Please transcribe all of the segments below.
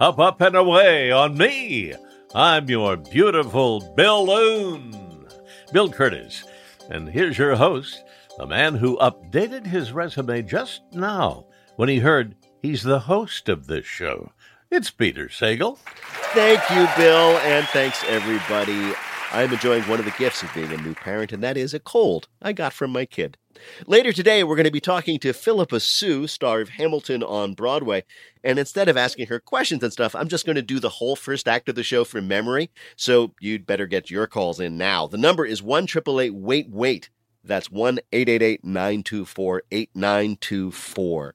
Up, up, and away on me. I'm your beautiful Bill Loon, Bill Curtis. And here's your host, the man who updated his resume just now when he heard he's the host of this show. It's Peter Sagal. Thank you, Bill, and thanks everybody. I'm enjoying one of the gifts of being a new parent, and that is a cold I got from my kid. Later today, we're going to be talking to Phillipa Soo, star of Hamilton on Broadway. And instead of asking her questions and stuff, I'm just going to do the whole first act of the show from memory. So you'd better get your calls in now. The number is 1 Wait Wait. That's 1 888 924 8924.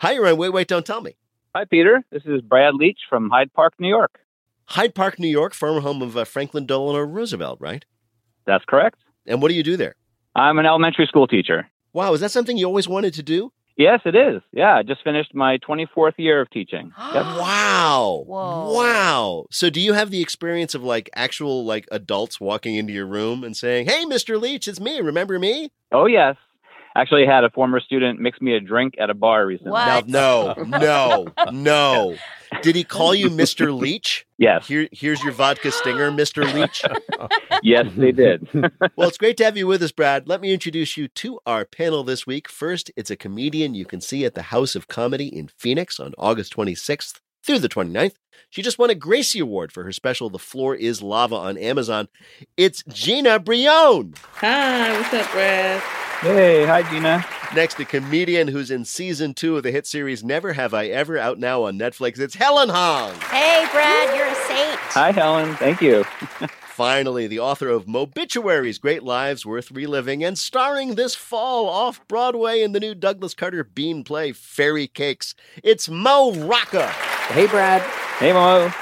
Hi, you're on Wait Wait Don't Tell Me. Hi, Peter. This is Brad Leach from Hyde Park, New York. Hyde Park, New York, former home of uh, Franklin Delano Roosevelt, right? That's correct. And what do you do there? I'm an elementary school teacher. Wow, is that something you always wanted to do? Yes, it is. Yeah, I just finished my 24th year of teaching. Yep. Wow. Whoa. Wow. So do you have the experience of like actual like adults walking into your room and saying, "Hey, Mr. Leach, it's me. Remember me?" Oh, yes. Actually, had a former student mix me a drink at a bar recently. What? Now, no, no, no. Did he call you Mr. Leach? Yes, Here, here's your vodka stinger, Mr. Leach. yes, they did. Well, it's great to have you with us, Brad. Let me introduce you to our panel this week. First, it's a comedian you can see at the House of Comedy in Phoenix on August 26th through the 29th. She just won a Gracie Award for her special The Floor is Lava on Amazon. It's Gina Brillon. Hi, what's up, Brad? Hey, hi, Gina. Next, a comedian who's in season two of the hit series Never Have I Ever out now on Netflix. It's Helen Hong. Hey, Brad, you're a saint. Hi, Helen. Thank you. Finally, the author of Mobituaries Great Lives Worth Reliving and starring this fall off Broadway in the new Douglas Carter Beane play Fairy Cakes. It's Mo Rocca. Hey, Brad. Hey, Mo.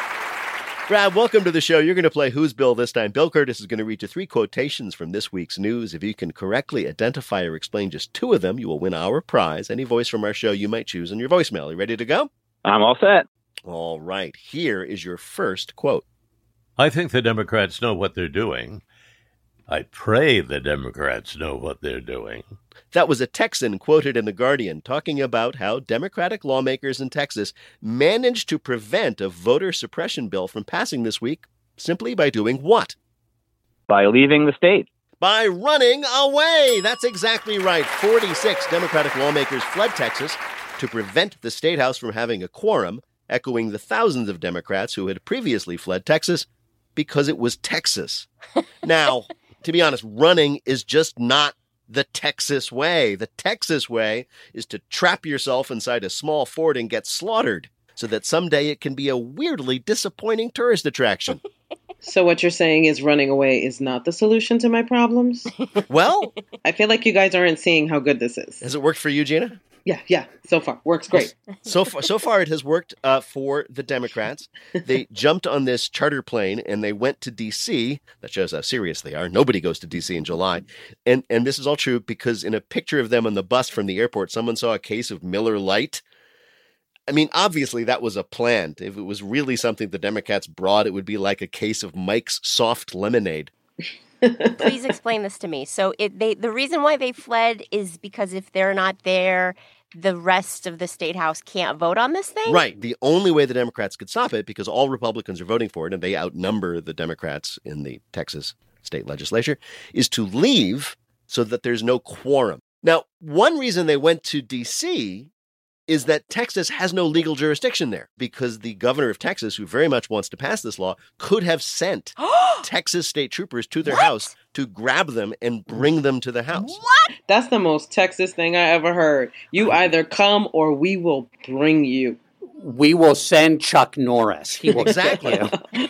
Brad, welcome to the show. You're going to play Who's Bill this time. Bill Curtis is going to read you three quotations from this week's news. If you can correctly identify or explain just two of them, you will win our prize. Any voice from our show you might choose in your voicemail. You ready to go? I'm all set. All right. Here is your first quote. I think the Democrats know what they're doing. I pray the Democrats know what they're doing. That was a Texan quoted in The Guardian talking about how Democratic lawmakers in Texas managed to prevent a voter suppression bill from passing this week simply by doing what? By leaving the state. By running away. That's exactly right. 46 Democratic lawmakers fled Texas to prevent the state house from having a quorum, echoing the thousands of Democrats who had previously fled Texas because it was Texas. now, to be honest, running is just not the Texas way. The Texas way is to trap yourself inside a small fort and get slaughtered so that someday it can be a weirdly disappointing tourist attraction. So, what you're saying is running away is not the solution to my problems? well, I feel like you guys aren't seeing how good this is. has it worked for you, Gina? Yeah, yeah, so far. Works great. So far, so far, it has worked uh, for the Democrats. They jumped on this charter plane and they went to D.C. That shows how serious they are. Nobody goes to D.C. in July, and and this is all true because in a picture of them on the bus from the airport, someone saw a case of Miller Lite. I mean, obviously that was a plan. If it was really something the Democrats brought, it would be like a case of Mike's soft lemonade. Please explain this to me. So, it, they the reason why they fled is because if they're not there, the rest of the state house can't vote on this thing. Right. The only way the Democrats could stop it, because all Republicans are voting for it and they outnumber the Democrats in the Texas state legislature, is to leave so that there's no quorum. Now, one reason they went to D.C. is that Texas has no legal jurisdiction there because the governor of Texas, who very much wants to pass this law, could have sent Texas state troopers to their What? house to grab them and bring them to the house. What? That's the most Texas thing I ever heard. You either come or we will bring you. We will send Chuck Norris. He will Exactly. get you.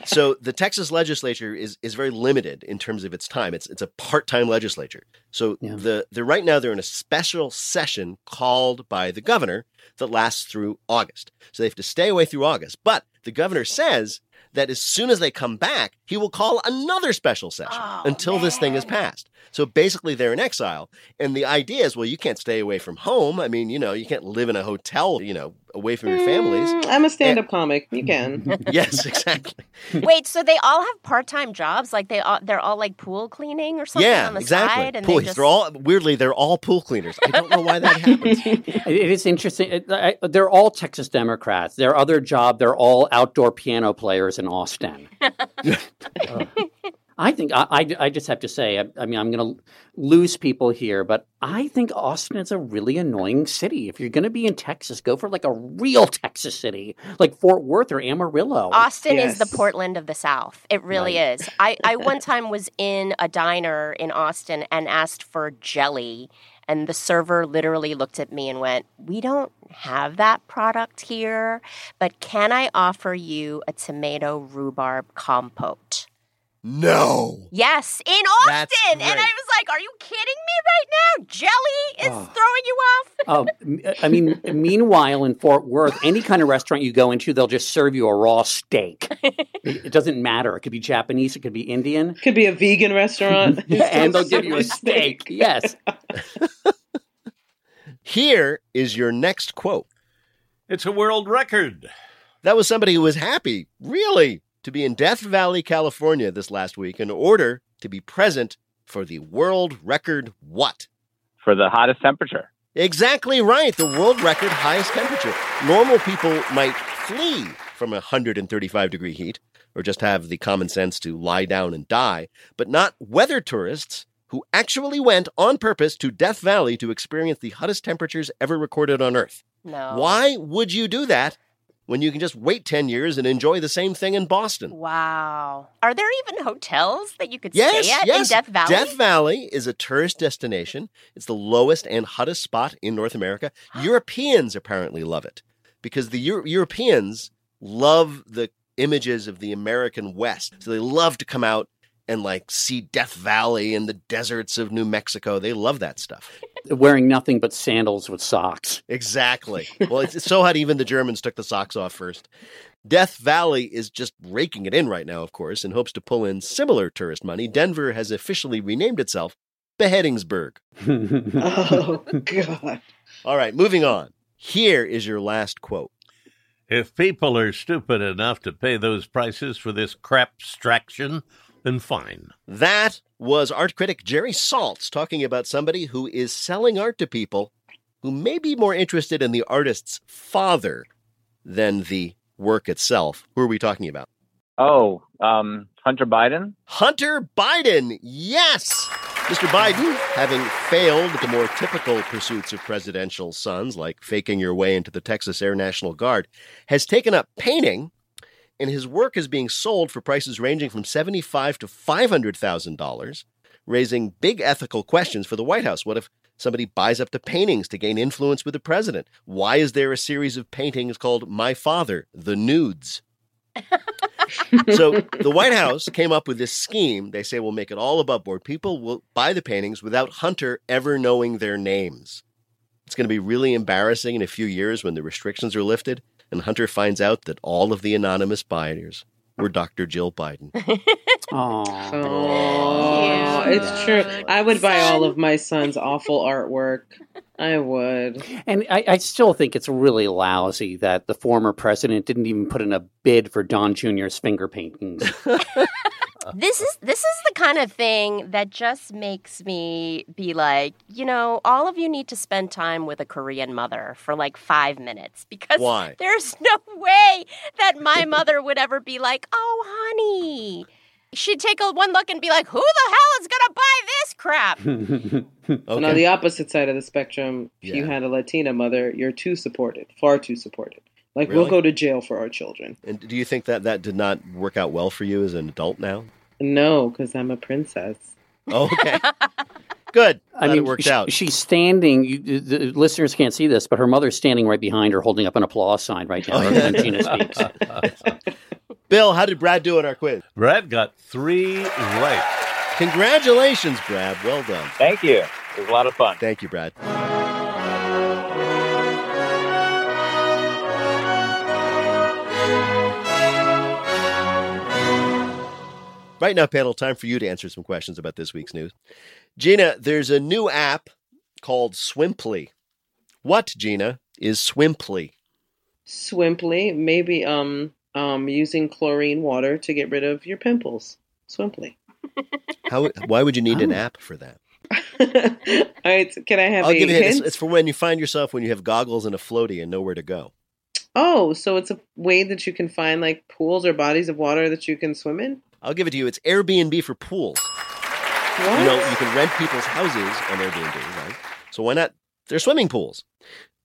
so the Texas legislature is is very limited in terms of its time. It's it's a part time legislature. So Yeah. the the right now they're in a special session called by the governor that lasts through August. So they have to stay away through August. But the governor says that as soon as they come back, he will call another special session Oh, until this thing is passed. So basically, they're in exile. And the idea is, well, you can't stay away from home. I mean, you know, you can't live in a hotel, you know, away from your families. Mm, I'm a stand up comic. You can. yes, exactly. Wait, so they all have part-time jobs? Like they all they're all like pool cleaning or something yeah, on the exactly. side, and Pool- they just They're all weirdly, they're all pool cleaners. I don't know why that happens. It it is interesting. It- I- They're all Texas Democrats. Their other job, they're all outdoor piano players in Austin. I think I, I, I just have to say, I, I mean, I'm going to lose people here, but I think Austin is a really annoying city. If you're going to be in Texas, go for like a real Texas city, like Fort Worth or Amarillo. Austin is the Portland of the South. It really Right. is. I, I one time was in a diner in Austin and asked for jelly, and the server literally looked at me and went, We don't have that product here, but can I offer you a tomato rhubarb compote? No. Yes, in Austin. And I was like, Are you kidding me right now? Jelly is Oh. throwing you off? Oh, m- uh, I mean, meanwhile, in Fort Worth, any kind of restaurant you go into, they'll just serve you a raw steak. It, it doesn't matter. It could be Japanese, it could be Indian, it Could be a vegan restaurant. and they'll give you a steak. Yes. Here is your next quote. It's a world record. That was somebody who was happy, really, to be in Death Valley, California this last week in order to be present for the world record what? For the hottest temperature. Exactly right. The world record highest temperature. Normal people might flee from 135 degree heat or just have the common sense to lie down and die, but not weather tourists who actually went on purpose to Death Valley to experience the hottest temperatures ever recorded on Earth. No. Why would you do that when you can just wait 10 years and enjoy the same thing in Boston? Wow. Are there even hotels that you could Yes, stay at yes. in Death Valley? Death Valley is a tourist destination. It's the lowest and hottest spot in North America. Europeans apparently love it because the Euro- Europeans love the images of the American West. So they love to come out and like see Death Valley and the deserts of New Mexico. They love that stuff. Wearing nothing but sandals with socks. Exactly. Well, it's, it's so hot even the Germans took the socks off first. Death Valley is just raking it in right now, of course, and hopes to pull in similar tourist money. Denver has officially renamed itself Beheadingsburg. Oh God. All right, moving on. Here is your last quote. If people are stupid enough to pay those prices for this crap abstraction, then fine. That was art critic Jerry Saltz talking about somebody who is selling art to people who may be more interested in the artist's father than the work itself. Who are we talking about? Oh, um, Hunter Biden? Hunter Biden. Yes. Mr. Biden, having failed the more typical pursuits of presidential sons, like faking your way into the Texas Air National Guard, has taken up painting, and his work is being sold for prices ranging from 75 to five hundred thousand dollars, raising big ethical questions for the White House. What if somebody buys up the paintings to gain influence with the president? Why is there a series of paintings called "My Father: The Nudes"? so the White House came up with this scheme. They say we'll make it all above board. People will buy the paintings without Hunter ever knowing their names. It's going to be really embarrassing in a few years when the restrictions are lifted and Hunter finds out that all of the anonymous buyers were Dr. Jill Biden. Aw. Oh, Cute. it's true. I would buy all of my son's awful artwork. I would. And I, I still think it's really lousy that the former president didn't even put in a bid for Don Jr.'s finger paintings. This is this is the kind of thing that just makes me be like, you know, all of you need to spend time with a Korean mother for like five minutes because Why? there's no way that my mother would ever be like, oh, honey. She'd take a one look and be like, who the hell is gonna buy this crap? And on Okay. the opposite side of the spectrum, if you had a Latina mother, you're too supported, far too supported. Like Really? we'll go to jail for our children. And do you think that that did not work out well for you as an adult now? No, because I'm a princess. Oh, okay. Good. I Glad mean, it worked she- out. she's standing. You, the listeners can't see this, but her mother's standing right behind her, holding up an applause sign right now Oh, yeah. Gina speaks. Bill, how did Brad do in our quiz? Brad got three right. Congratulations, Brad. Well done. Thank you. It was a lot of fun. Thank you, Brad. Right now, panel, time for you to answer some questions about this week's news. Gina, there's a new app called Swimply. What, Gina, is Swimply? Swimply, maybe um um using chlorine water to get rid of your pimples. Swimply. How? Why would you need an Oh. app for that? All right, can I have I'll a give you hint. It's, it's for when you find yourself when you have goggles and a floaty and nowhere to go. Oh, so it's a way that you can find like pools or bodies of water that you can swim in? I'll give it to you. It's Airbnb for pools. What? You know, you can rent people's houses on Airbnb, right? So why not? They're swimming pools.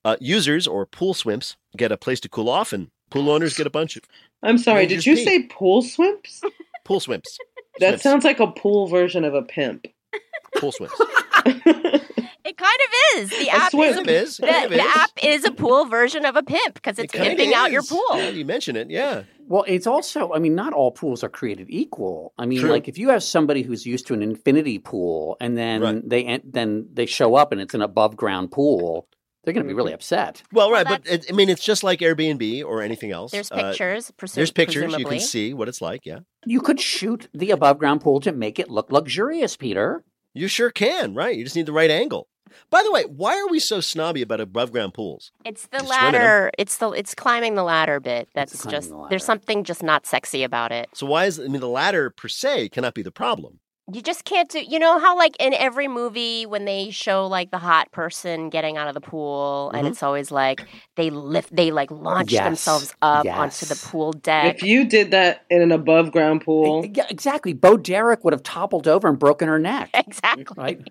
Uh, users or pool swimps get a place to cool off, and pool owners get a bunch of I'm sorry, did you pee. say pool swimps? pool swimps. That Swimps. sounds like a pool version of a pimp. pool swimps. It kind of is. The app swim. is, a, is. the, It the is. app is a pool version of a pimp because it's kinda pimping out your pool. Yeah, you mention it. Yeah. Well, it's also, I mean, not all pools are created equal. I mean, True. like if you have somebody who's used to an infinity pool and then Right. they then they show up and it's an above ground pool, they're going to be really upset. Well, Well, right, but it, I mean, it's just like Airbnb or anything else. There's Uh, pictures. presu- there's pictures. You can see what it's like. Yeah, You could shoot the above ground pool to make it look luxurious, Peter. you sure can. Right. You just need the right angle. By the way, why are we so snobby about above ground pools? It's the Just swim in 'em. ladder. It's the it's climbing the ladder bit. That's just the there's something just not sexy about it. So why is I mean the ladder per se cannot be the problem. You just can't do. You know how like in every movie when they show like the hot person getting out of the pool, and Mhm. it's always like they lift, they like launch Yes. themselves up onto the pool deck. if you did that in an above ground pool, Yeah, exactly. Bo Derek would have toppled over and broken her neck. exactly. Right?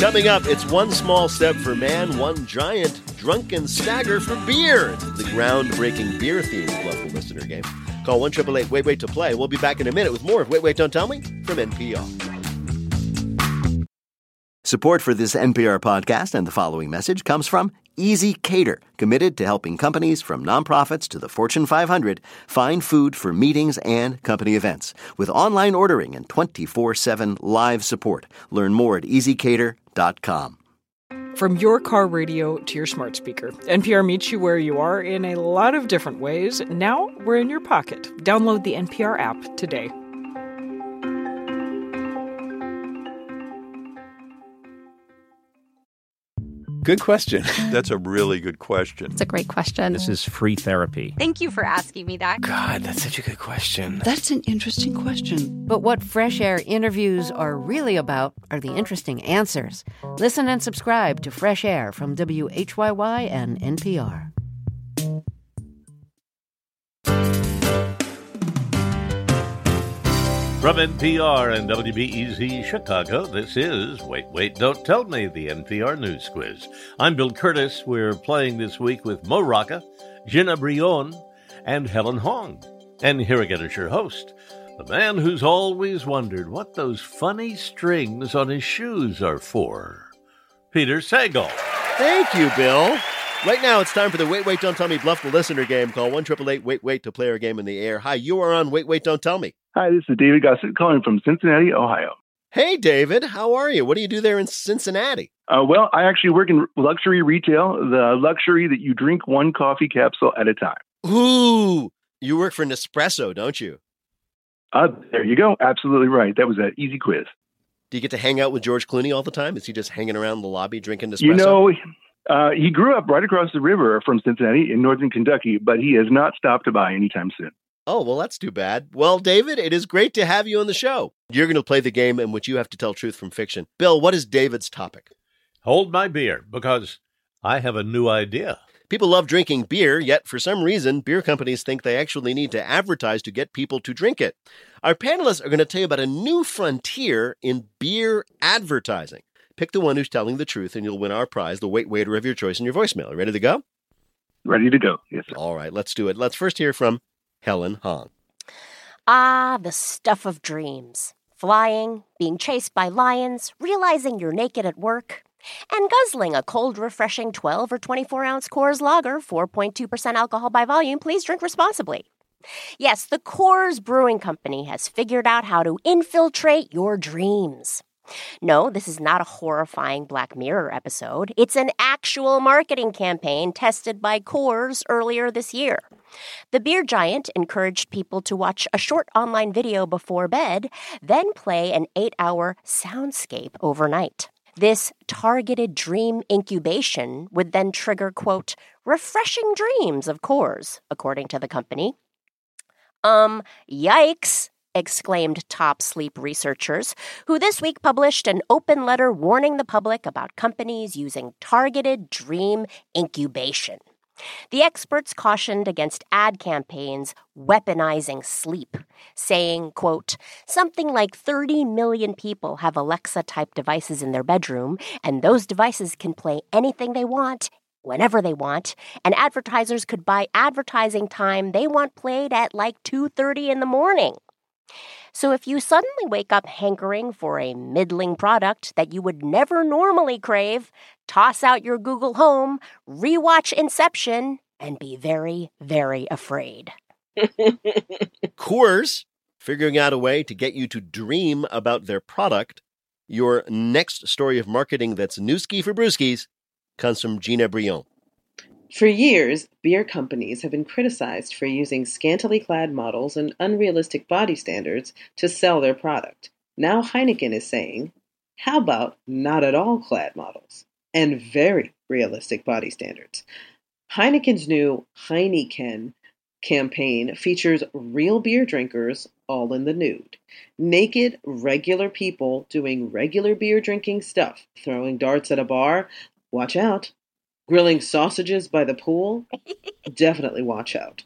Coming up, it's one small step for man, one giant drunken stagger for beer. The groundbreaking beer themed Bluffle Listener game. Call one triple eight wait wait to play. We'll be back in a minute with more of Wait Wait Don't Tell Me from NPR. Support for this NPR podcast and the following message comes from ezCater, committed to helping companies from nonprofits to the Fortune 500 find food for meetings and company events. With online ordering and 24 7 live support. Learn more at ezcater.com. From your car radio to your smart speaker, NPR meets you where you are in a lot of different ways. Now we're in your pocket. Download the NPR app today. Good question. That's a really good question. It's a great question. This is free therapy. Thank you for asking me that. God, that's such a good question. That's an interesting question. But what Fresh Air interviews are really about are the interesting answers. Listen and subscribe to Fresh Air from WHYY and NPR. From NPR and WBEZ Chicago, this is Wait, Wait, Don't Tell Me, the NPR News Quiz. I'm Bill Curtis. We're playing this week with Mo Rocca, Gina Brillon, and Helen Hong. And here again is your host, the man who's always wondered what those funny strings on his shoes are for, Peter Sagal. Thank you, Bill. Right now, it's time for the Wait Wait Don't Tell Me Bluff the Listener game. Call one triple eight wait wait to play our game in the air. Hi, you are on Wait Wait Don't Tell Me. Hi, this is David Gossett calling from Cincinnati, Ohio. Hey, David, how are you? What do you do there in Cincinnati? Uh, well, I actually work in luxury retail, the luxury that you drink one coffee capsule at a time. Ooh, you work for Nespresso, don't you? Uh, there you go. Absolutely right. That was an easy quiz. Do you get to hang out with George Clooney all the time? Is he just hanging around the lobby drinking Nespresso? You know, uh, he grew up right across the river from Cincinnati in northern Kentucky, but he has not stopped by anytime soon. Oh, well, that's too bad. Well, David, it is great to have you on the show. You're going to play the game in which you have to tell truth from fiction. Bill, what is David's topic? Hold my beer because I have a new idea. People love drinking beer, yet for some reason, beer companies think they actually need to advertise to get people to drink it. Our panelists are going to tell you about a new frontier in beer advertising. Pick the one who's telling the truth, and you'll win our prize, the wait waiter of your choice in your voicemail. Ready to go? Ready to go. Yes, sir. All right, let's do it. Let's first hear from Helen Hong. Ah, the stuff of dreams. Flying, being chased by lions, realizing you're naked at work, and guzzling a cold, refreshing 12 or 24 ounce Coors Lager, 4.2% alcohol by volume. Please drink responsibly. Yes, the Coors Brewing Company has figured out how to infiltrate your dreams. No, this is not a horrifying Black Mirror episode. It's an actual marketing campaign tested by Coors earlier this year. The beer giant encouraged people to watch a short online video before bed, then play an eight hour soundscape overnight. This targeted dream incubation would then trigger, quote, refreshing dreams of Coors, according to the company. Um, yikes, exclaimed top sleep researchers, who this week published an open letter warning the public about companies using targeted dream incubation. The experts cautioned against ad campaigns weaponizing sleep, saying, quote, something like 30 million people have Alexa type devices in their bedroom, and those devices can play anything they want whenever they want, and advertisers could buy advertising time they want played at like 2:30 in the morning. So if you suddenly wake up hankering for a middling product that you would never normally crave, toss out your Google Home, rewatch Inception, and be very, very afraid. Coors figuring out a way to get you to dream about their product. Your next story of marketing that's newski for brewskis comes from Gina Brillon. For years, beer companies have been criticized for using scantily clad models and unrealistic body standards to sell their product. Now Heineken is saying, how about not at all clad models and very realistic body standards? Heineken's new Heineken campaign features real beer drinkers all in the nude. Naked, regular people doing regular beer drinking stuff, throwing darts at a bar. Watch out. Grilling sausages by the pool. Definitely watch out.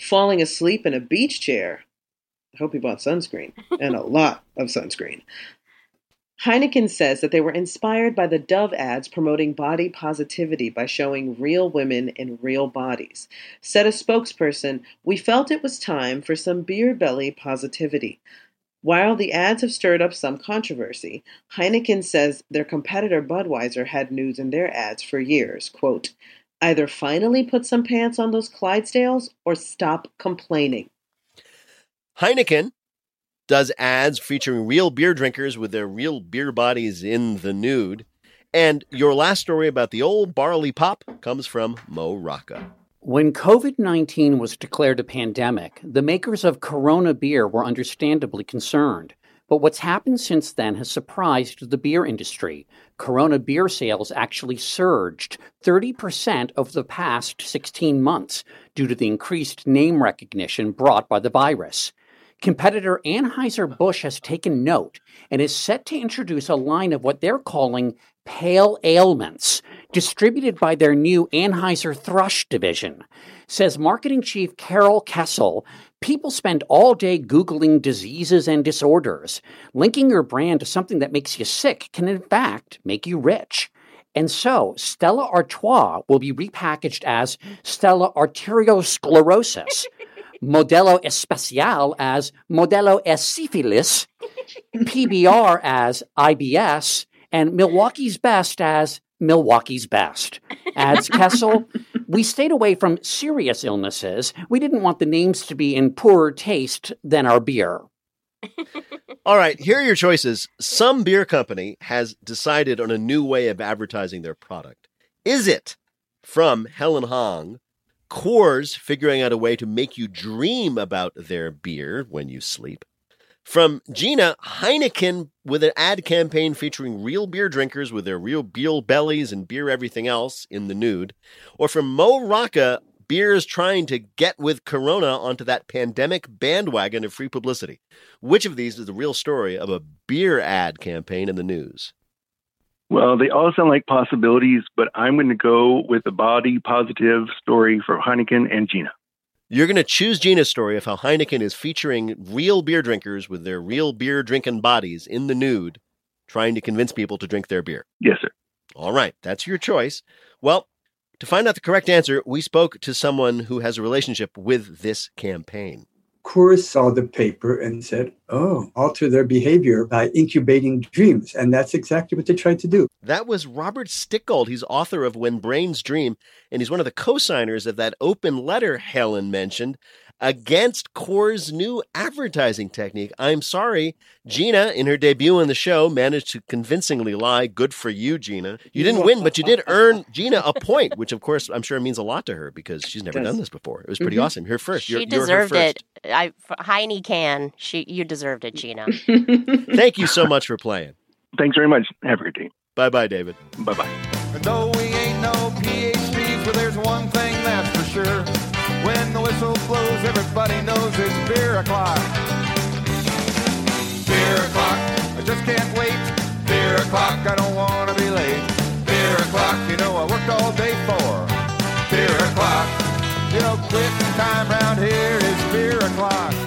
Falling asleep in a beach chair. I hope you bought sunscreen and a lot of sunscreen. Heineken says that they were inspired by the Dove ads promoting body positivity by showing real women in real bodies. Said a spokesperson, We felt it was time for some beer belly positivity. While the ads have stirred up some controversy, Heineken says their competitor Budweiser had nudes in their ads for years. Quote, either finally put some pants on those Clydesdales or stop complaining. Heineken does ads featuring real beer drinkers with their real beer bodies in the nude. And your last story about the old barley pop comes from Mo Rocca. When COVID 19 was declared a pandemic, the makers of Corona beer were understandably concerned. But what's happened since then has surprised the beer industry. Corona beer sales actually surged 30% over the past 16 months due to the increased name recognition brought by the virus. Competitor Anheuser-Busch has taken note and is set to introduce a line of what they're calling pale ailments, distributed by their new Anheuser Thrush division. Says marketing chief Carol Kessel, people spend all day Googling diseases and disorders. Linking your brand to something that makes you sick can, in fact, make you rich. And so, Stella Artois will be repackaged as Stella Arteriosclerosis. Modelo Especial as Modelo Syphilis, PBR as IBS, and Milwaukee's Best as Milwaukee's Best. Adds Kessel, we stayed away from serious illnesses. We didn't want the names to be in poorer taste than our beer. All right, here are your choices. Some beer company has decided on a new way of advertising their product. Is it from Helen Hong, Coors figuring out a way to make you dream about their beer when you sleep? From Gina, Heineken with an ad campaign featuring real beer drinkers with their real beer bellies and beer everything else in the nude. Or from Mo Rocca, beers trying to get with Corona onto that pandemic bandwagon of free publicity. Which of these is the real story of a beer ad campaign in the news? Well, they all sound like possibilities, but I'm going to go with the body positive story for Heineken and Gina. You're going to choose Gina's story of how Heineken is featuring real beer drinkers with their real beer drinking bodies in the nude, trying to convince people to drink their beer. Yes, sir. All right, that's your choice. Well, To find out the correct answer, we spoke to someone who has a relationship with this campaign. Coors saw the paper and said, oh, alter their behavior by incubating dreams. And that's exactly what they tried to do. That was Robert Stickgold. He's author of When Brains Dream, and he's one of the co signers of that open letter Helen mentioned against Coors' new advertising technique. I'm sorry, Gina, in her debut on the show, managed to convincingly lie. Good for you, Gina. You didn't win, but you did earn Gina a point, which of course I'm sure means a lot to her because she's never done this before. It was pretty Mhm. awesome. Here first. You're, you're her deserved first. it. I Heine can. She you deserved it, Gina. Thank you so much for playing. Thanks very much. Have a great day. Bye bye, David. Bye bye. Though we ain't no PhDs, but there's one thing that's for sure. When the whistle blows, everybody knows it's beer o'clock. Beer o'clock, I just can't wait. Beer o'clock, I don't want to be late. Beer o'clock, you know I worked all day for. Beer o'clock, you know quitting time round here is beer o'clock.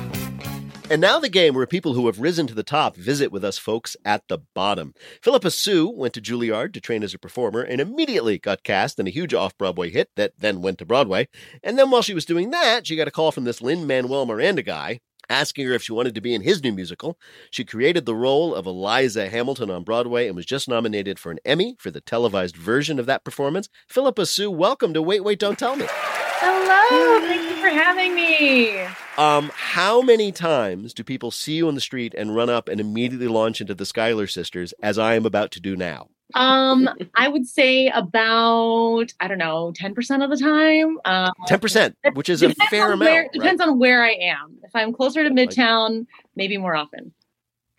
And now the game where people who have risen to the top visit with us folks at the bottom. Phillipa Soo went to Juilliard to train as a performer and immediately got cast in a huge off Broadway hit that then went to Broadway. And then while she was doing that, she got a call from this Lin Manuel Miranda guy asking her if she wanted to be in his new musical. She created the role of Eliza Hamilton on Broadway and was just nominated for an Emmy for the televised version of that performance. Phillipa Soo, welcome to Wait, Wait, Don't Tell Me. Hello, thank you for having me. Um, how many times do people see you on the street and run up and immediately launch into the Schuyler sisters, as I am about to do now? Um, I would say about I don't know, ten percent of the time. Um, Ten percent, which is a fair on where- amount. Depends on where I am. If I'm closer to Midtown, maybe more often.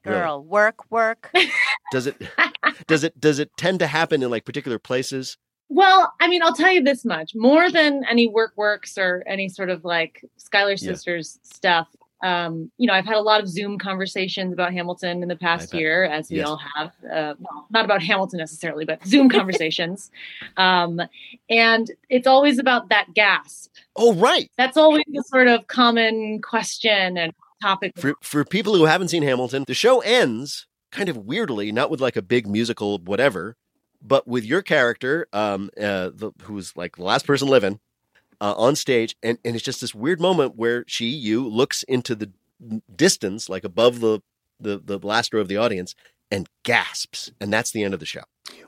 Girl, work, work. Does it? Does it? Does it tend to happen in like particular places? Well, I mean, I'll tell you this much: more than any work works or any sort of like Yeah. Sisters stuff. Um, you know, I've had a lot of Zoom conversations about Hamilton in the past year, as we Yes. all have. Uh, well, not about Hamilton necessarily, but Zoom conversations. Um, and it's always about that gasp. Oh, right. That's always the sort of common question and topic. For for people who haven't seen Hamilton, the show ends kind of weirdly, not with like a big musical whatever, but with your character, um, uh, the, who's like the last person living, uh, on stage, and and it's just this weird moment where she, you, looks into the distance, like above the the the last row of the audience, and gasps, and that's the end of the show.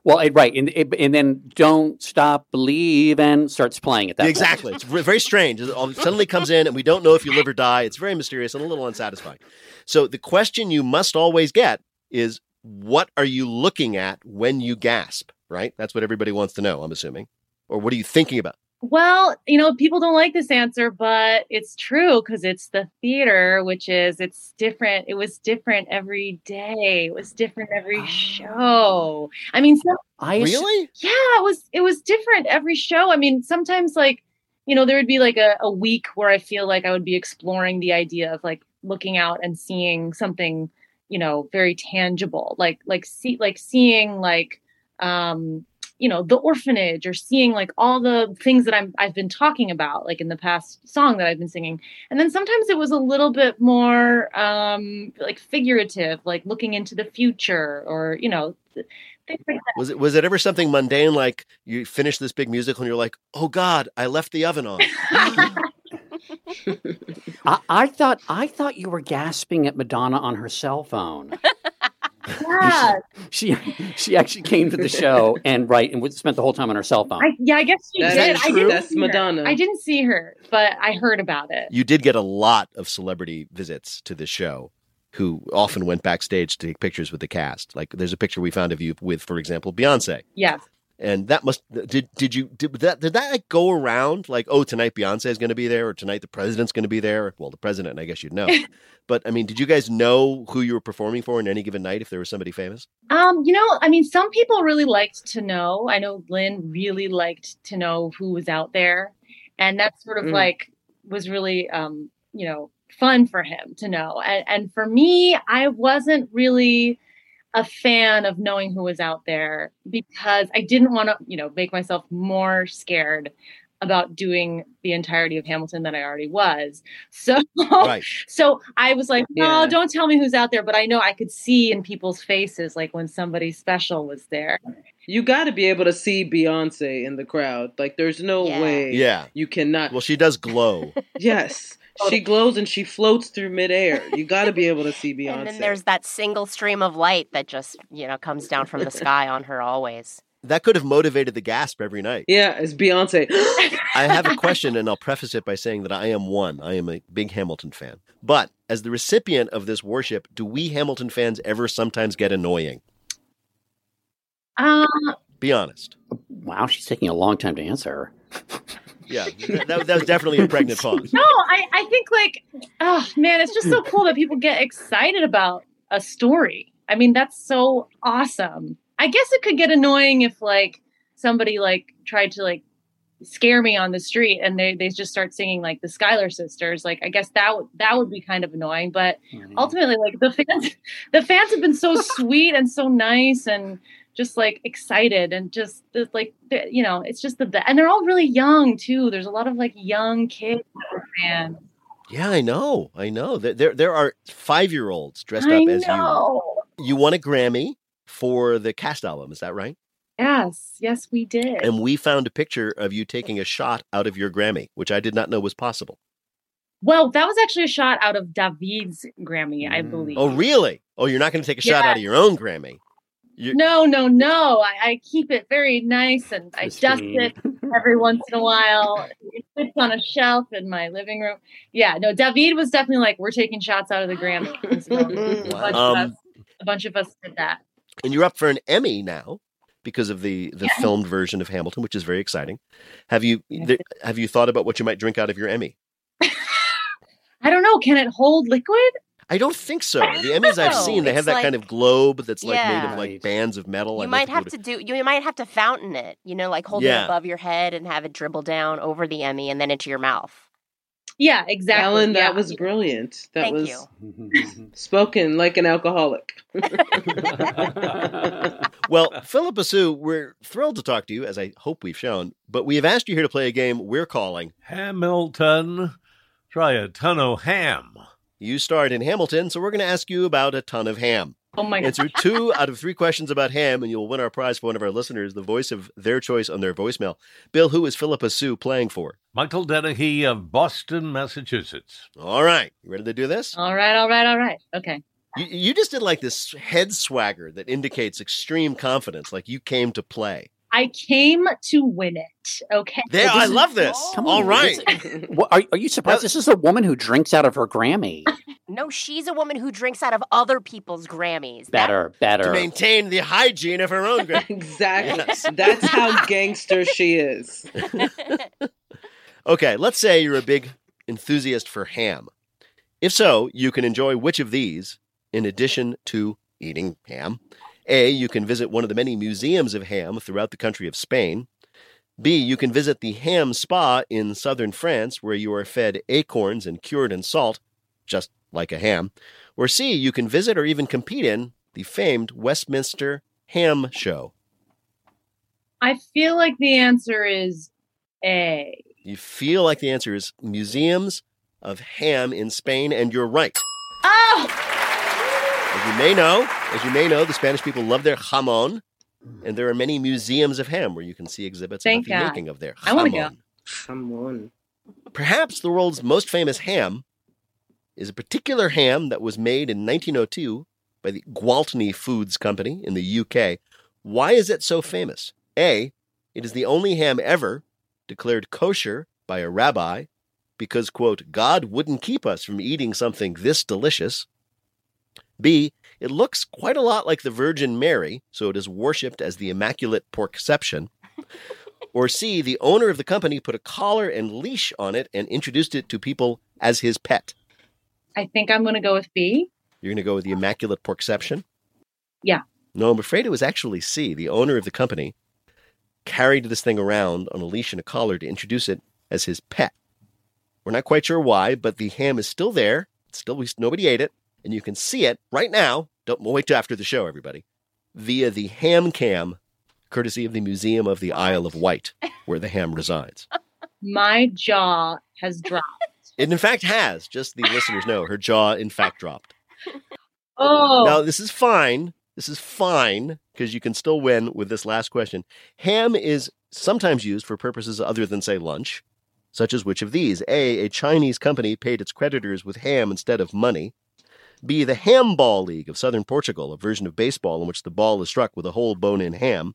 Well, it- right, and it- and then don't stop, believe, and starts playing at that. exactly. It's very strange. It all suddenly comes in, and we don't know if you live or die. It's very mysterious and a little unsatisfying. So the question you must always get is, what are you looking at when you gasp? Right. That's what everybody wants to know. I'm assuming. Or what are you thinking about? Well, you know, people don't like this answer, but it's true because it's the theater, which is it's different. It was different every day. It was different every show. Ah. I mean, some, I really? yeah, it was it was different every show. I mean, sometimes like you know there would be like a, a week where I feel like I would be exploring the idea of like looking out and seeing something you know very tangible, like like see like seeing like um you know the orphanage or seeing like all the things that I'm I've been talking about like in the past song that I've been singing and then sometimes it was a little bit more um like figurative like looking into the future or you know th- things like that Was it was it ever something mundane like you finish this big musical and you're like, oh God, I left the oven on. I, I thought I thought you were gasping at Madonna on her cell phone. yeah She she actually came to the show and right and spent the whole time on her cell phone. I, yeah I guess she That did. I didn't That's see her. Madonna. I didn't see her but I heard about it you did get a lot of celebrity visits to this show who often went backstage to take pictures with the cast. Like there's a picture we found of you with, for example, Beyonce. yes And that must did did you did that did that like go around like oh tonight Beyonce is going to be there or tonight the president's going to be there well the president I guess you'd know but I mean did you guys know who you were performing for in any given night if there was somebody famous Um, you know, I mean, some people really liked to know. I know Lin really liked to know who was out there, and that sort of Mm. like was really, um, you know, fun for him to know. And and for me, I wasn't really a fan of knowing who was out there because I didn't want to, you know, make myself more scared about doing the entirety of Hamilton than I already was. So Right. so I was like, no, Yeah. don't tell me who's out there. But I know I could see in people's faces like when somebody special was there. You got to be able to see Beyonce in the crowd. Like, there's no Yeah. way Yeah. you cannot. Well, she does glow. Yes, she glows and she floats through midair. You got to be able to see Beyonce. And then there's that single stream of light that just, you know, comes down from the sky on her always. That could have motivated the gasp every night. yeah, it's Beyonce. I have a question, and I'll preface it by saying that I am one. I am a big Hamilton fan. But as the recipient of this worship, do we Hamilton fans ever sometimes get annoying? Um, Be honest. Wow, she's taking a long time to answer. Yeah, that, that, that was definitely a pregnant pause. no, I, I think like, oh man, it's just so cool that people get excited about a story. I mean, that's so awesome. I guess it could get annoying if like somebody like tried to like scare me on the street and they they just start singing like the Schuyler sisters. Like I guess that would that would be kind of annoying. But mm-hmm. ultimately, like the fans the fans have been so sweet and so nice and just like excited and just like you know it's just the, the and they're all really young too. There's a lot of like young kids fans. Yeah, I know. I know. There, there, there are five year olds dressed I up as know. you. You won a Grammy for the cast album. Is that right? Yes, yes, we did. And we found a picture of you taking a shot out of your Grammy, which I did not know was possible. Well, that was actually a shot out of David's Grammy, I mm. oh, believe. Oh, really? Oh, you're not going to take a shot out of your own Grammy. You- No, no, no. I, I keep it very nice and I dust it every once in a while. It sits on a shelf in my living room. Yeah, no, David was definitely like, we're taking shots out of the Grammy. A, bunch of Um, us, a bunch of us did that. and you're up for an Emmy now because of the the filmed version of Hamilton, which is very exciting. Have you th- have you thought about what you might drink out of your Emmy? I don't know. Can it hold liquid? I don't think so. The Emmys I've seen, they have it's that kind of globe that's like made of like bands of metal. You I'd might have go to do you might have to fountain it, you know, like hold Yeah. it above your head and have it dribble down over the Emmy and then into your mouth. Yeah, exactly. Ellen, that yeah. was brilliant. That Thank was you. spoken like an alcoholic. Well, Phillipa Soo, we're thrilled to talk to you, as I hope we've shown, but we have asked you here to play a game we're calling Hamilton. Try a ton of ham. You starred in Hamilton, so we're going to ask you about a ton of ham. Oh my Answer two out of three questions about ham, and you'll win our prize for one of our listeners, the voice of their choice on their voicemail. Bill, who is Phillipa Soo playing for? Michael Dennehy of Boston, Massachusetts. All right, you ready to do this? All right, all right, all right. Okay. You, you just did like this head swagger that indicates extreme confidence, like you came to play. I came to win it. Okay. There, I love this. Come All on, right. it's- What, are, are you surprised? This is a woman who drinks out of her Grammy. No, she's a woman who drinks out of other people's Grammys. That- Better, To better. maintain the hygiene of her own. gra- exactly. Yes. That's how gangster she is. Okay, let's say you're a big enthusiast for ham. If so, you can enjoy which of these in addition to eating ham? A, you can visit one of the many museums of ham throughout the country of Spain. B, you can visit the ham spa in southern France where you are fed acorns and cured in salt, just like a ham. Or C, you can visit or even compete in the famed Westminster Ham Show. I feel like the answer is A. You feel like the answer is museums of ham in Spain, and you're right. Oh! As you may know, as you may know, the Spanish people love their jamon, and there are many museums of ham where you can see exhibits Thank about the making of their I wanna go. jamon. Perhaps the world's most famous ham is a particular ham that was made in 1902 by the Gwaltney Foods Company in the UK. Why is it so famous? A, it is the only ham ever declared kosher by a rabbi because, quote, God wouldn't keep us from eating something this delicious. B, it looks quite a lot like the Virgin Mary, so it is worshipped as the Immaculate Porkception. Or C, the owner of the company put a collar and leash on it and introduced it to people as his pet. I think I'm going to go with B. You're going to go with the Immaculate Porkception? Yeah. No, I'm afraid it was actually C. The owner of the company carried this thing around on a leash and a collar to introduce it as his pet. We're not quite sure why, but the ham is still there. It's still we, nobody ate it, and you can see it right now. Don't wait till after the show, everybody. Via the ham cam, courtesy of the Museum of the Isle of Wight, where the ham resides. My jaw has dropped. It in fact has, just the listeners know, her jaw in fact dropped. Oh, Now, this is fine. This is fine because you can still win with this last question. Ham is sometimes used for purposes other than, say, lunch, such as which of these? A. A Chinese company paid its creditors with ham instead of money. B. The Hamball League of southern Portugal, a version of baseball in which the ball is struck with a whole bone in ham.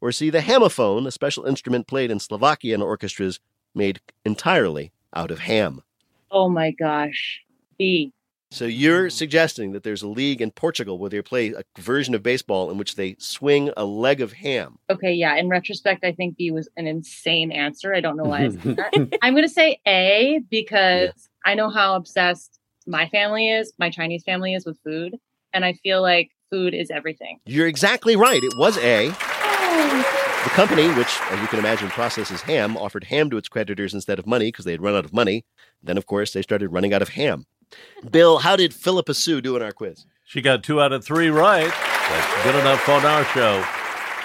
Or C. The Hamophone, a special instrument played in Slovakian orchestras made entirely out of ham. oh my gosh. B. So you're suggesting that there's a league in Portugal where they play a version of baseball in which they swing a leg of ham. Okay, yeah. In retrospect, I think B was an insane answer. I don't know why I said that. I'm going to say A because I know how obsessed my family is, my Chinese family is with food. And I feel like food is everything. You're exactly right. It was A. Oh. The company, which, as you can imagine, processes ham, offered ham to its creditors instead of money because they had run out of money. Then, of course, they started running out of ham. Bill, how did Phillipa Soo do in our quiz? She got two out of three right. That's good enough on our show.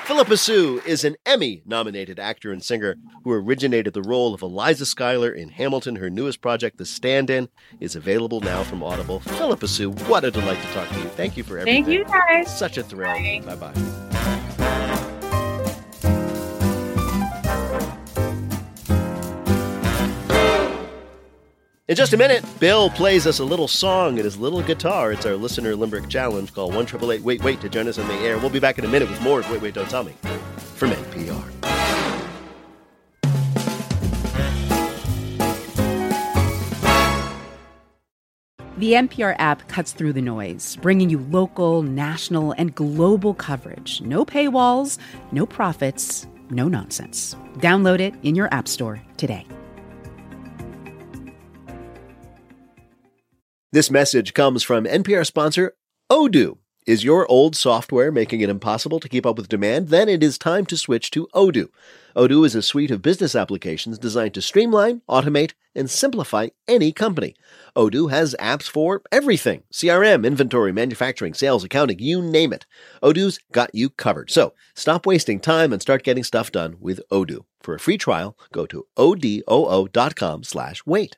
Phillipa Soo is an Emmy nominated actor and singer who originated the role of Eliza Schuyler in Hamilton. Her newest project, The Stand In, is available now from Audible. Phillipa Soo, what a delight to talk to you. Thank you for everything. Thank you guys. Such a thrill. Bye bye. In just a minute, Bill plays us a little song at his little guitar. It's our listener limerick challenge called one triple eight wait wait to join us on the air. We'll be back in a minute with more of Wait Wait Don't Tell Me from NPR. The NPR app cuts through the noise, bringing you local, national, and global coverage. No paywalls, no profits, no nonsense. Download it in your App Store today. This message comes from NPR sponsor Odoo. Is your old software making it impossible to keep up with demand? Then it is time to switch to Odoo. Odoo is a suite of business applications designed to streamline, automate, and simplify any company. Odoo has apps for everything CRM, inventory, manufacturing, sales, accounting, you name it. Odoo's got you covered. So stop wasting time and start getting stuff done with Odoo. For a free trial, go to odoo.com slash wait.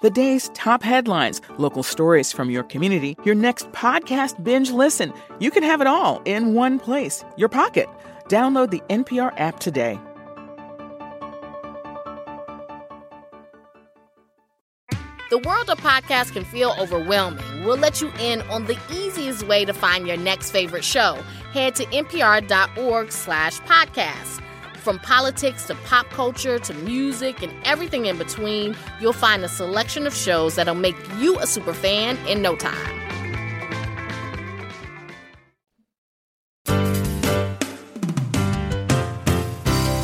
The day's top headlines, local stories from your community, your next podcast binge listen. You can have it all in one place, your pocket. Download the NPR app today. The world of podcasts can feel overwhelming. We'll let you in on the easiest way to find your next favorite show. Head to npr.org slash podcasts. From politics to pop culture to music and everything in between, you'll find a selection of shows that'll make you a super fan in no time.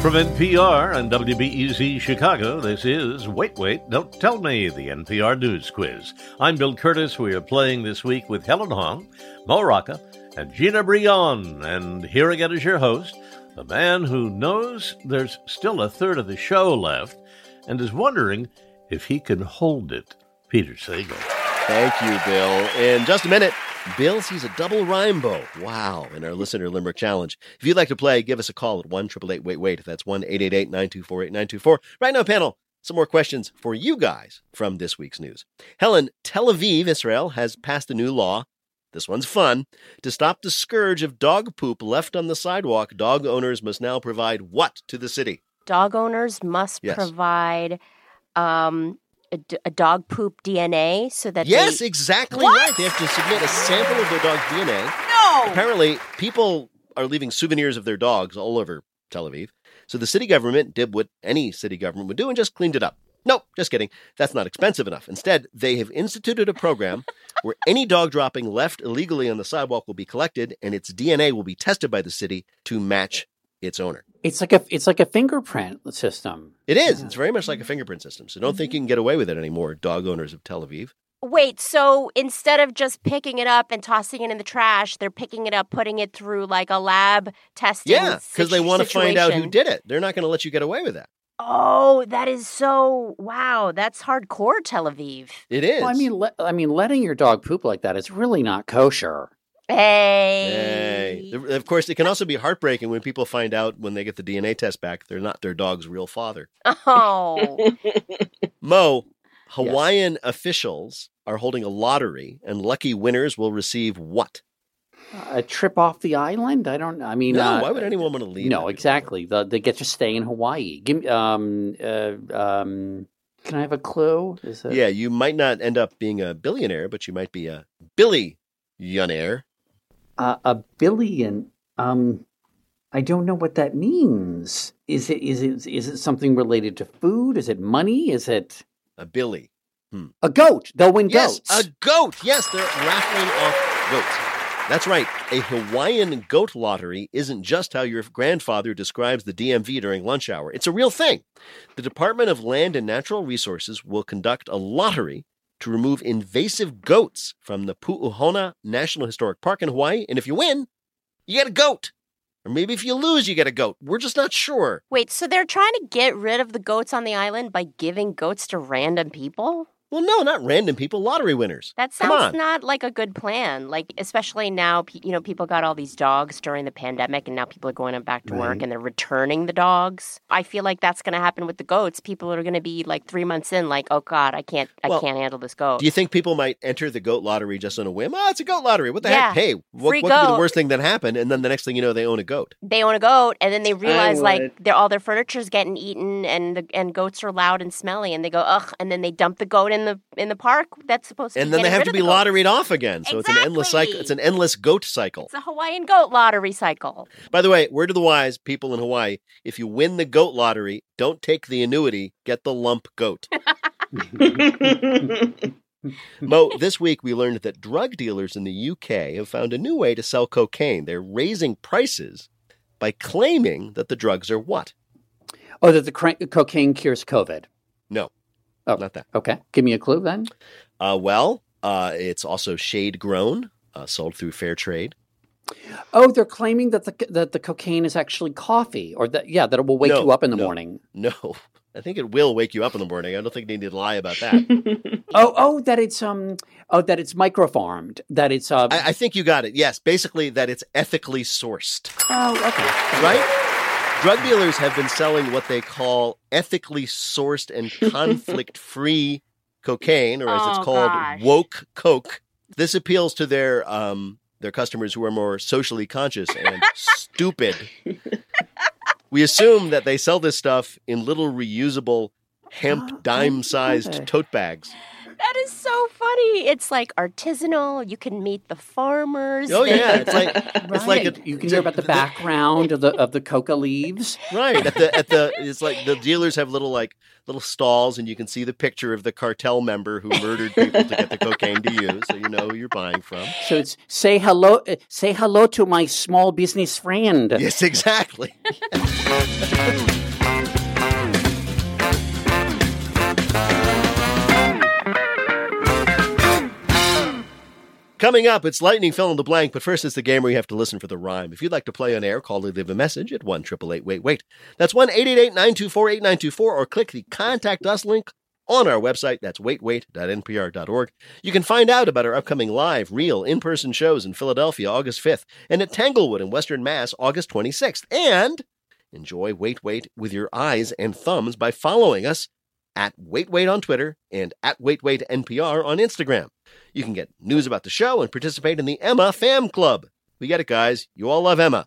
From NPR and WBEZ Chicago, this is Wait, Wait, Don't Tell Me, the NPR News Quiz. I'm Bill Kurtis. We are playing this week with Helen Hong, Mo Rocca, and Gina Brillon. And here again is your host, the man who knows there's still a third of the show left and is wondering if he can hold it, Peter Sagal. Thank you, Bill. In just a minute, Bill sees a double rainbow. Wow, in our listener limerick challenge. If you'd like to play, give us a call at 1 wait wait. That's 1 888 924 8924. Right now, panel, some more questions for you guys from this week's news. Helen, Tel Aviv, Israel, has passed a new law. This one's fun. To stop the scourge of dog poop left on the sidewalk, dog owners must now provide what to the city? Dog owners must Yes. provide um, a, d- a dog poop DNA so that Yes, they, exactly What? right. They have to submit a sample of their dog's DNA. No! Apparently, people are leaving souvenirs of their dogs all over Tel Aviv. So the city government did what any city government would do and just cleaned it up. No, just kidding. That's not expensive enough. Instead, they have instituted a program where any dog dropping left illegally on the sidewalk will be collected and its DNA will be tested by the city to match its owner. It's like a it's like a fingerprint system. It is. It's very much like a fingerprint system. So don't think mm-hmm. you can get away with it anymore, dog owners of Tel Aviv. Wait, so instead of just picking it up and tossing it in the trash, they're picking it up, putting it through like a lab testing. Yeah, because they want to find out who did it. They're not going to let you get away with that. Oh, that is so wow. That's hardcore Tel Aviv. It is. Well, I mean, le- I mean, letting your dog poop like that is really not kosher. Hey. Hey. Of course, it can also be heartbreaking when people find out when they get the DNA test back they're not their dog's real father. Oh. Mo, Hawaiian officials are holding a lottery, and lucky winners will receive what? A trip off the island? I don't. I mean, no, uh, why would anyone want to leave? No, exactly. The, they get to stay in Hawaii. Give me. Um. Uh, um. Can I have a clue? Is it? Yeah, you might not end up being a billionaire, but you might be a billionaire. Uh, a billion. Um. I don't know what that means. Is it? Is it? Is it something related to food? Is it money? Is it a billy? A goat. They'll win Yes, goats. a goat. Yes, they're raffling off goats. That's right. A Hawaiian goat lottery isn't just how your grandfather describes the DMV during lunch hour. It's a real thing. The Department of Land and Natural Resources will conduct a lottery to remove invasive goats from the Pu'uhona National Historic Park in Hawaii. And if you win, you get a goat. Or maybe if you lose, you get a goat. We're just not sure. Wait, so they're trying to get rid of the goats on the island by giving goats to random people? Well, no, not random people, lottery winners. That sounds not like a good plan. Like, especially now, you know, people got all these dogs during the pandemic, and now people are going back to work Right. and they're returning the dogs. I feel like that's going to happen with the goats. People are going to be like three months in, like, oh God, I can't, I Well, can't handle this goat. Do you think people might enter the goat lottery just on a whim? Oh, it's a goat lottery. What the Yeah. heck? Hey, what, Free what could be the worst thing that happened? And then the next thing you know, they own a goat. they own a goat, and then they realize like they're, all their furniture's getting eaten, and the and goats are loud and smelly, and they go ugh, and then they dump the goat in the in the park. That's supposed to be. And be then they have to be the goats. lotteried off again. So it's an endless cycle. It's an endless goat cycle. It's a Hawaiian goat lottery cycle. By the way, word to the wise, people in Hawaii, if you win the goat lottery, don't take the annuity, get the lump goat. Mo, this week we learned that drug dealers in the UK have found a new way to sell cocaine. They're raising prices by claiming that the drugs are what? Oh, that the cra- cocaine cures COVID. No, oh, not that. Okay, give me a clue then. Uh, well, uh, it's also shade grown, uh, sold through fair trade. Oh, they're claiming that the that the cocaine is actually coffee, or that yeah, that it will wake No, you up in the no, morning. No, I think it will wake you up in the morning. I don't think they need to lie about that. Oh, oh, that it's um, oh, that it's microfarmed. That it's uh, I, I think you got it. Yes, basically that it's ethically sourced. oh, okay, right? Drug dealers have been selling what they call ethically sourced and conflict free cocaine, or as it's Oh, called, gosh. woke coke. This appeals to their um, their customers who are more socially conscious and stupid. We assume that they sell this stuff in little reusable hemp dime sized tote bags. That is so funny. It's like artisanal. You can meet the farmers. Oh yeah, it's like it's like a, you can hear about the background of the of the coca leaves. Right at the at the it's like the dealers have little like little stalls, and you can see the picture of the cartel member who murdered people to get the cocaine to you, so you know who you're buying from. So it's say hello, uh, say hello to my small business friend. Yes, exactly. Coming up, it's lightning fill in the blank, but first it's the game where you have to listen for the rhyme. If you'd like to play on air, call or leave a message at 1 wait wait. That's 1 924 8924 or click the contact us link on our website. That's waitwait.npr.org. You can find out about our upcoming live, real, in person shows in Philadelphia August 5th and at Tanglewood in Western Mass August 26th. And enjoy Wait Wait with your eyes and thumbs by following us at Wait Wait on Twitter and at Wait Wait NPR on Instagram. You can get news about the show and participate in the Emma Fam Club. We get it, guys. You all love Emma.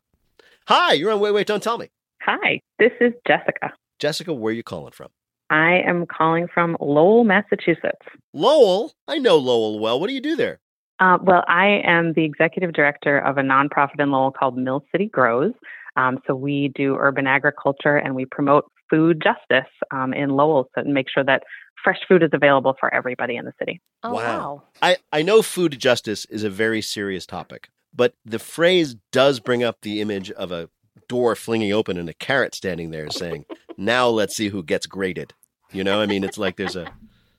Hi, you're on Wait Wait Don't Tell Me. Hi, this is Jessica. Jessica, where are you calling from? I am calling from Lowell, Massachusetts. Lowell. I know Lowell well. What do you do there? Uh, well, I am the executive director of a nonprofit in Lowell called Mill City Grows. Um, so we do urban agriculture and we promote food justice um, in Lowell to make sure that fresh food is available for everybody in the city. Oh, wow. I, I know food justice is a very serious topic, but the phrase does bring up the image of a door flinging open and a carrot standing there saying, "Now let's see who gets graded." You know, I mean, it's like there's a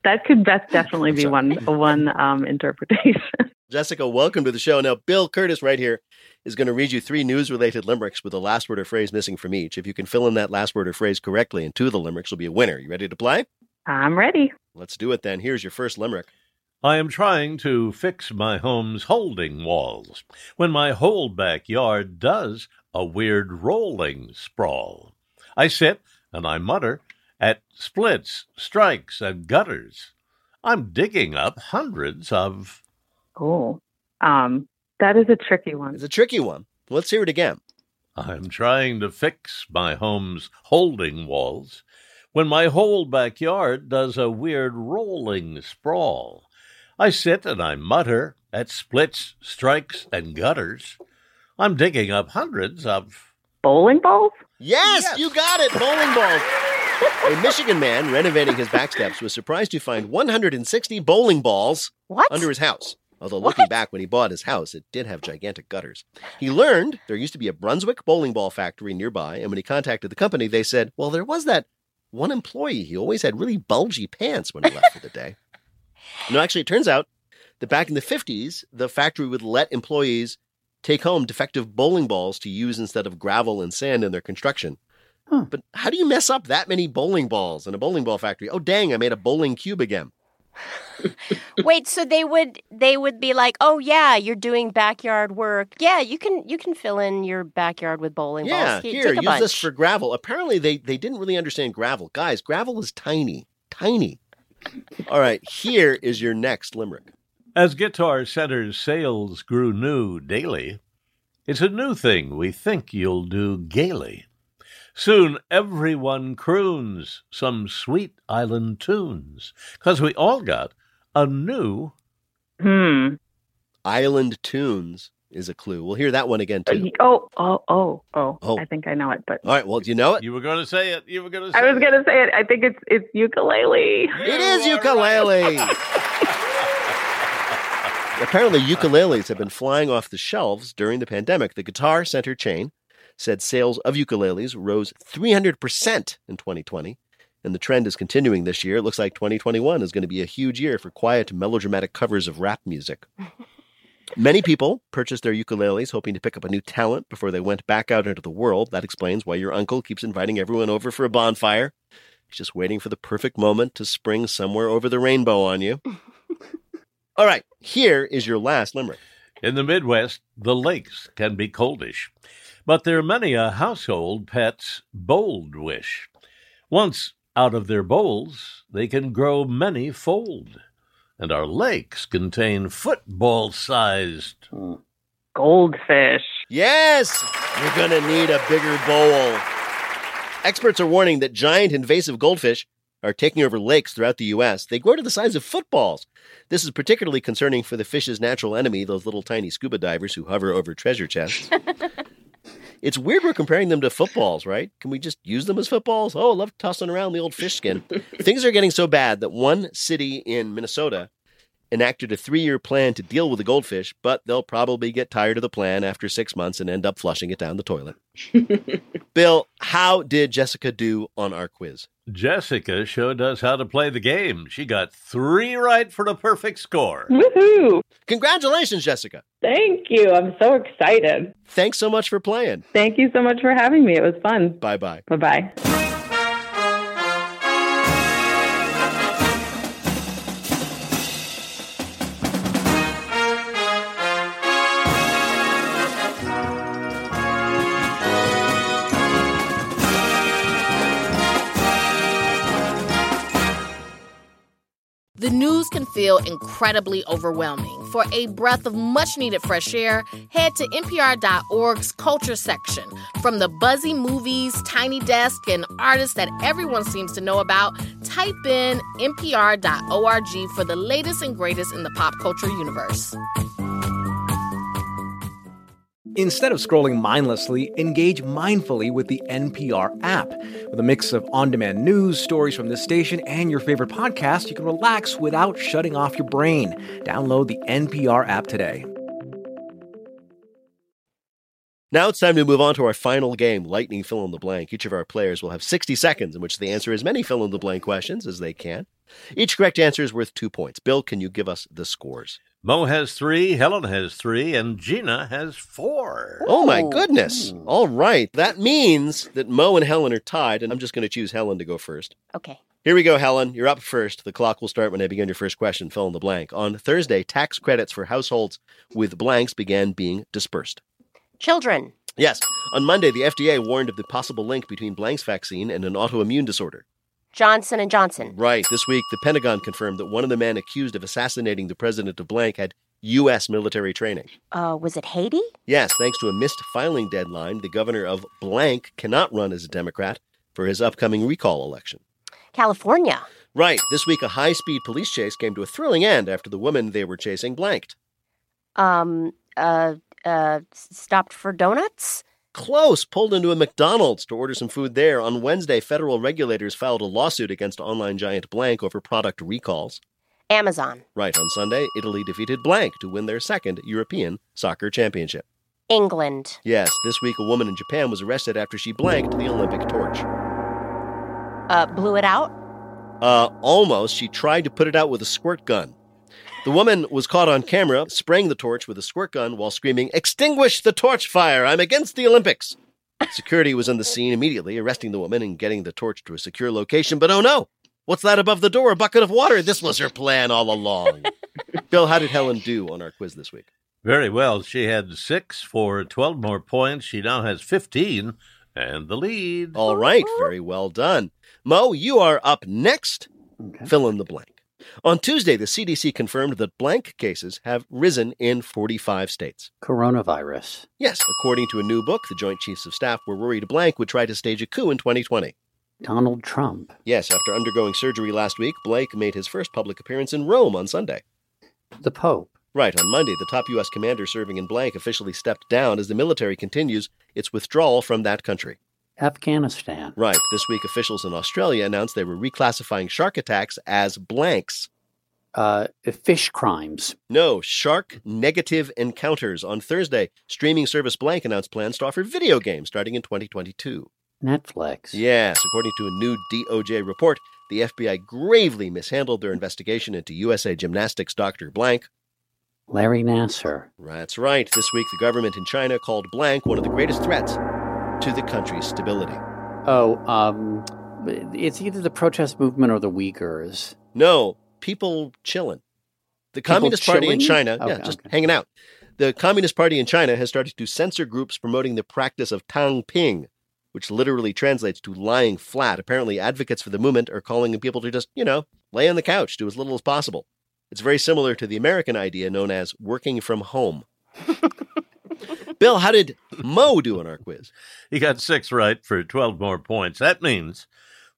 That could that's definitely be one one um, interpretation. Jessica, welcome to the show. Now, Bill Kurtis, right here, is going to read you three news related limericks with a last word or phrase missing from each. If you can fill in that last word or phrase correctly and two of the limericks, you'll be a winner. You ready to play? I'm ready. Let's do it then. Here's your first limerick. I am trying to fix my home's holding walls when my whole backyard does a weird rolling sprawl. I sit and I mutter at splits, strikes, and gutters. I'm digging up hundreds of. Oh, um, that is a tricky one. It's a tricky one. Let's hear it again. I'm trying to fix my home's holding walls when my whole backyard does a weird rolling sprawl. I sit and I mutter at splits, strikes, and gutters. I'm digging up hundreds of. Bowling balls? Yes, yes. you got it. Bowling balls. A Michigan man renovating his back steps was surprised to find 160 bowling balls what? under his house. Although looking What? back when he bought his house, it did have gigantic gutters. He learned there used to be a Brunswick bowling ball factory nearby, and when he contacted the company, they said, well, there was that one employee. He always had really bulgy pants when he left for the day. No, actually, it turns out that back in the 50s, the factory would let employees take home defective bowling balls to use instead of gravel and sand in their construction. But how do you mess up that many bowling balls in a bowling ball factory? Oh, dang, I made a bowling cube again. Wait, so they would they would be like, "Oh yeah, you're doing backyard work. Yeah, you can you can fill in your backyard with bowling Yeah, balls. Here, here, take a use bunch." this for gravel. Apparently, they, they didn't really understand gravel. Guys, gravel is tiny, tiny. All right, here is your next limerick. As Guitar Center's sales grew new daily, it's a new thing we think you'll do gaily. Soon everyone croons some sweet island tunes, 'cause we all got a new. Hmm. Island Tunes is a clue. We'll hear that one again, too. Oh, oh, oh, oh, Oh. I think I know it, but All right, well, do you know it? You were going to say it. You were going to I was gonna say it. I think it's it's ukulele. It is ukulele. Apparently, ukuleles have been flying off the shelves during the pandemic. The Guitar Center chain said sales of ukuleles rose 300% in 2020, and the trend is continuing this year. It looks like 2021 is going to be a huge year for quiet, melodramatic covers of rap music. Many people purchased their ukuleles hoping to pick up a new talent before they went back out into the world. That explains why your uncle keeps inviting everyone over for a bonfire. He's just waiting for the perfect moment to spring somewhere over the rainbow on you. All right, here is your last limerick. In the Midwest, the lakes can be coldish, but they're many a household pet's bold wish. Once out of their bowls, they can grow many fold, and our lakes contain football sized. Hmm. Goldfish. Yes, you're going to need a bigger bowl. Experts are warning that giant invasive goldfish are taking over lakes throughout the U.S. They grow to the size of footballs. This is particularly concerning for the fish's natural enemy, those little tiny scuba divers who hover over treasure chests. it's weird we're comparing them to footballs, right? Can we just use them as footballs? Oh, I love tossing around the old fish skin. Things are getting so bad that one city in Minnesota enacted a three year plan to deal with the goldfish, but they'll probably get tired of the plan after six months and end up flushing it down the toilet. Bill, how did Jessica do on our quiz? Jessica showed us how to play the game. She got three right for the perfect score. Woohoo! Congratulations, Jessica. Thank you. I'm so excited. Thanks so much for playing. Thank you so much for having me. It was fun. Bye bye. Bye bye. The news can feel incredibly overwhelming. For a breath of much needed fresh air, head to NPR.org's culture section. From the buzzy movies, tiny desk, and artists that everyone seems to know about, type in NPR.org for the latest and greatest in the pop culture universe. Instead of scrolling mindlessly, engage mindfully with the NPR app. With a mix of on demand news, stories from this station, and your favorite podcast, you can relax without shutting off your brain. Download the NPR app today. Now it's time to move on to our final game, Lightning Fill in the Blank. Each of our players will have 60 seconds in which they answer as many fill in the blank questions as they can. Each correct answer is worth two points. Bill, can you give us the scores? Mo has three, Helen has three, and Gina has four. Oh my oh. goodness. All right. That means that Mo and Helen are tied, and I'm just going to choose Helen to go first. Okay. Here we go, Helen. You're up first. The clock will start when I begin your first question. Fill in the blank. On Thursday, tax credits for households with blanks began being dispersed. Children. Yes. On Monday, the FDA warned of the possible link between blanks vaccine and an autoimmune disorder. Johnson and Johnson. Right. This week, the Pentagon confirmed that one of the men accused of assassinating the president of blank had U.S. military training. Uh, was it Haiti? Yes, thanks to a missed filing deadline, the governor of blank cannot run as a Democrat for his upcoming recall election. California. Right. This week, a high speed police chase came to a thrilling end after the woman they were chasing blanked. Um, uh, uh, stopped for donuts? Close pulled into a McDonald's to order some food there. On Wednesday, federal regulators filed a lawsuit against online giant Blank over product recalls. Amazon. Right. On Sunday, Italy defeated Blank to win their second European soccer championship. England. Yes, this week a woman in Japan was arrested after she blanked the Olympic torch. Uh, blew it out? Uh, almost. She tried to put it out with a squirt gun. The woman was caught on camera spraying the torch with a squirt gun while screaming, Extinguish the torch fire! I'm against the Olympics! Security was on the scene immediately, arresting the woman and getting the torch to a secure location, but oh no! What's that above the door? A bucket of water. This was her plan all along. Bill, how did Helen do on our quiz this week? Very well. She had six for 12 more points. She now has 15 and the lead. All right. Very well done. Mo, you are up next. Fill in the blank. On Tuesday, the CDC confirmed that blank cases have risen in 45 states. Coronavirus. Yes, according to a new book, the Joint Chiefs of Staff were worried blank would try to stage a coup in 2020. Donald Trump. Yes, after undergoing surgery last week, Blake made his first public appearance in Rome on Sunday. The Pope. Right, on Monday, the top U.S. commander serving in blank officially stepped down as the military continues its withdrawal from that country. Afghanistan. Right, this week officials in Australia announced they were reclassifying shark attacks as blanks. Uh, fish crimes. No, shark negative encounters. On Thursday, streaming service Blank announced plans to offer video games starting in 2022. Netflix. Yes, according to a new DOJ report, the FBI gravely mishandled their investigation into USA Gymnastics Dr. Blank. Larry Nassar. That's right. This week, the government in China called Blank one of the greatest threats to the country's stability. Oh, um, it's either the protest movement or the Uyghurs. No, people chilling. The People Communist Party in? China, yeah, just okay. hanging out. The Communist Party in China has started to censor groups promoting the practice of Tang Ping, which literally translates to lying flat. Apparently, advocates for the movement are calling on people to just, you know, lay on the couch, do as little as possible. It's very similar to the American idea known as working from home. Bill, how did Mo do on our quiz? He got six right for 12 more points. That means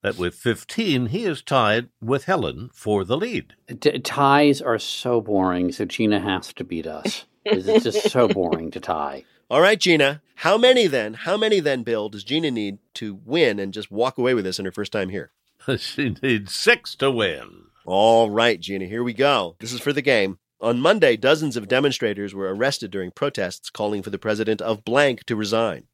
that with 15, he is tied with Helen for the lead. T- ties are so boring, so Gina has to beat us. It's just so boring to tie. All right, Gina. How many then? How many then, Bill, does Gina need to win and just walk away with this in her first time here? she needs six to win. All right, Gina, here we go. This is for the game. On Monday, dozens of demonstrators were arrested during protests calling for the president of blank to resign.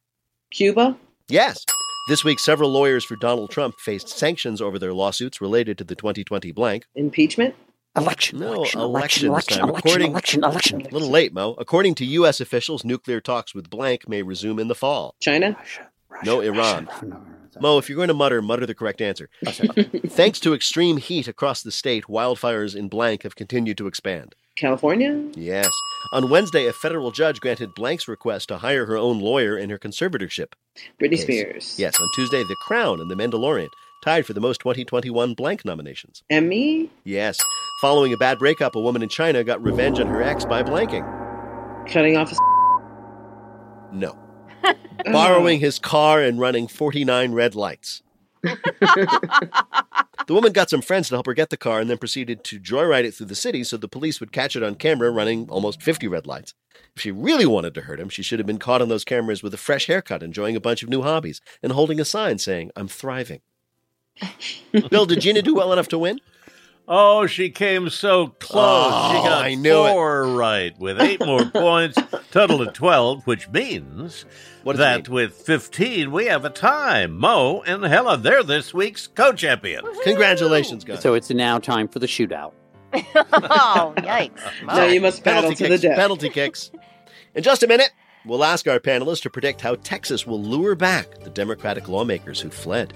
Cuba? Yes. This week, several lawyers for Donald Trump faced sanctions over their lawsuits related to the 2020 blank. Impeachment? Election. No, election, election, election, election, time. election, According- election, election. A little late, Mo. According to U.S. officials, nuclear talks with blank may resume in the fall. China? no, Iran. Mo, if you're going to mutter, mutter the correct answer. Thanks to extreme heat across the state, wildfires in blank have continued to expand. California? Yes. On Wednesday, a federal judge granted Blank's request to hire her own lawyer in her conservatorship. Britney case. Spears. Yes. On Tuesday, The Crown and The Mandalorian tied for the most 2021 Blank nominations. Emmy? Yes. Following a bad breakup, a woman in China got revenge on her ex by blanking. Cutting off a No. Borrowing oh. his car and running 49 red lights. The woman got some friends to help her get the car and then proceeded to joyride it through the city so the police would catch it on camera running almost 50 red lights. If she really wanted to hurt him, she should have been caught on those cameras with a fresh haircut, enjoying a bunch of new hobbies, and holding a sign saying, I'm thriving. Bill, did Gina do well enough to win? Oh, she came so close. Oh, she got I knew it. four right with eight more points, total of 12, which means What does it that with 15, we have a tie. Mo and Helen, they're this week's co champions. Congratulations, guys. So it's now time for the shootout. oh, yikes. Now you must battle penalty to kicks, the death. Penalty kicks. In just a minute, we'll ask our panelists to predict how Texas will lure back the Democratic lawmakers who fled.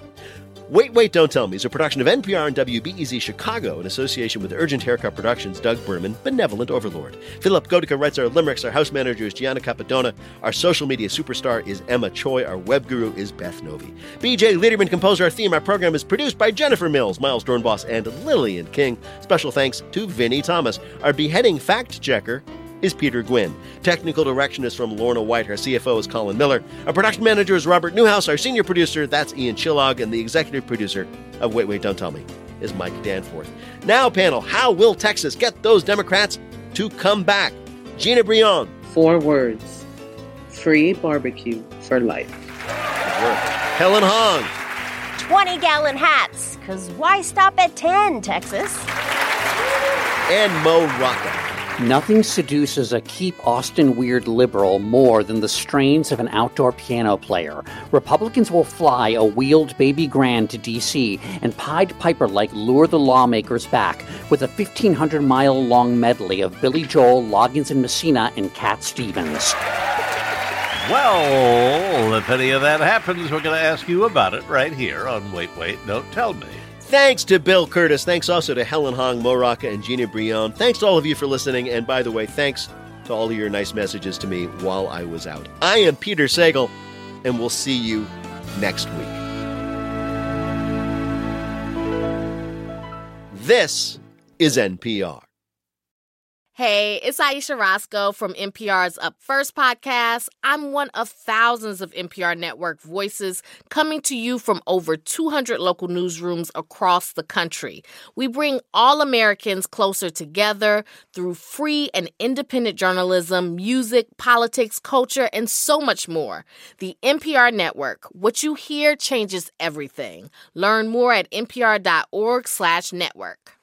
Wait, Wait, Don't Tell Me is a production of NPR and WBEZ Chicago in association with Urgent Haircut Productions, Doug Berman, Benevolent Overlord. Philip Godeka writes our limericks. Our house manager is Gianna Capadona. Our social media superstar is Emma Choi. Our web guru is Beth Novey. BJ Leiderman composed our theme. Our program is produced by Jennifer Mills, Miles Doornbos, and Lillian King. Special thanks to Vinnie Thomas. Our beheading fact checker is Peter Gwinn. Technical direction is from Lorna White. Our CFO is Colin Miller. Our production manager is Robert Newhouse. Our senior producer, that's Ian Chillag. And the executive producer of Wait, Wait, Don't Tell Me is Mike Danforth. Now, panel, how will Texas get those Democrats to come back? Gina Brillon. Four words free barbecue for life. Helen Hong. 20 gallon hats, because why stop at 10, Texas? And Mo Rocca. Nothing seduces a keep Austin weird liberal more than the strains of an outdoor piano player. Republicans will fly a wheeled baby grand to D.C. and Pied Piper like lure the lawmakers back with a 1,500 mile long medley of Billy Joel, Loggins and Messina, and Cat Stevens. Well, if any of that happens, we're going to ask you about it right here on Wait, Wait, Don't Tell Me. Thanks to Bill Kurtis. Thanks also to Helen Hong, Mo Rocca, and Gina Brillon. Thanks to all of you for listening. And by the way, thanks to all of your nice messages to me while I was out. I am Peter Sagal, and we'll see you next week. This is NPR. Hey, it's Ayesha Rascoe from NPR's Up First podcast. I'm one of thousands of NPR network voices coming to you from over 200 local newsrooms across the country. We bring all Americans closer together through free and independent journalism, music, politics, culture, and so much more. The NPR network. What you hear changes everything. Learn more at npr.org/network.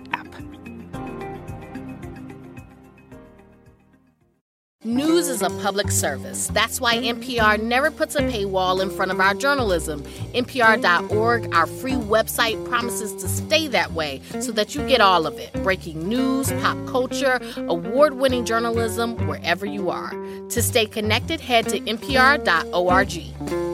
News is a public service. That's why NPR never puts a paywall in front of our journalism. NPR.org, our free website, promises to stay that way so that you get all of it breaking news, pop culture, award winning journalism, wherever you are. To stay connected, head to NPR.org.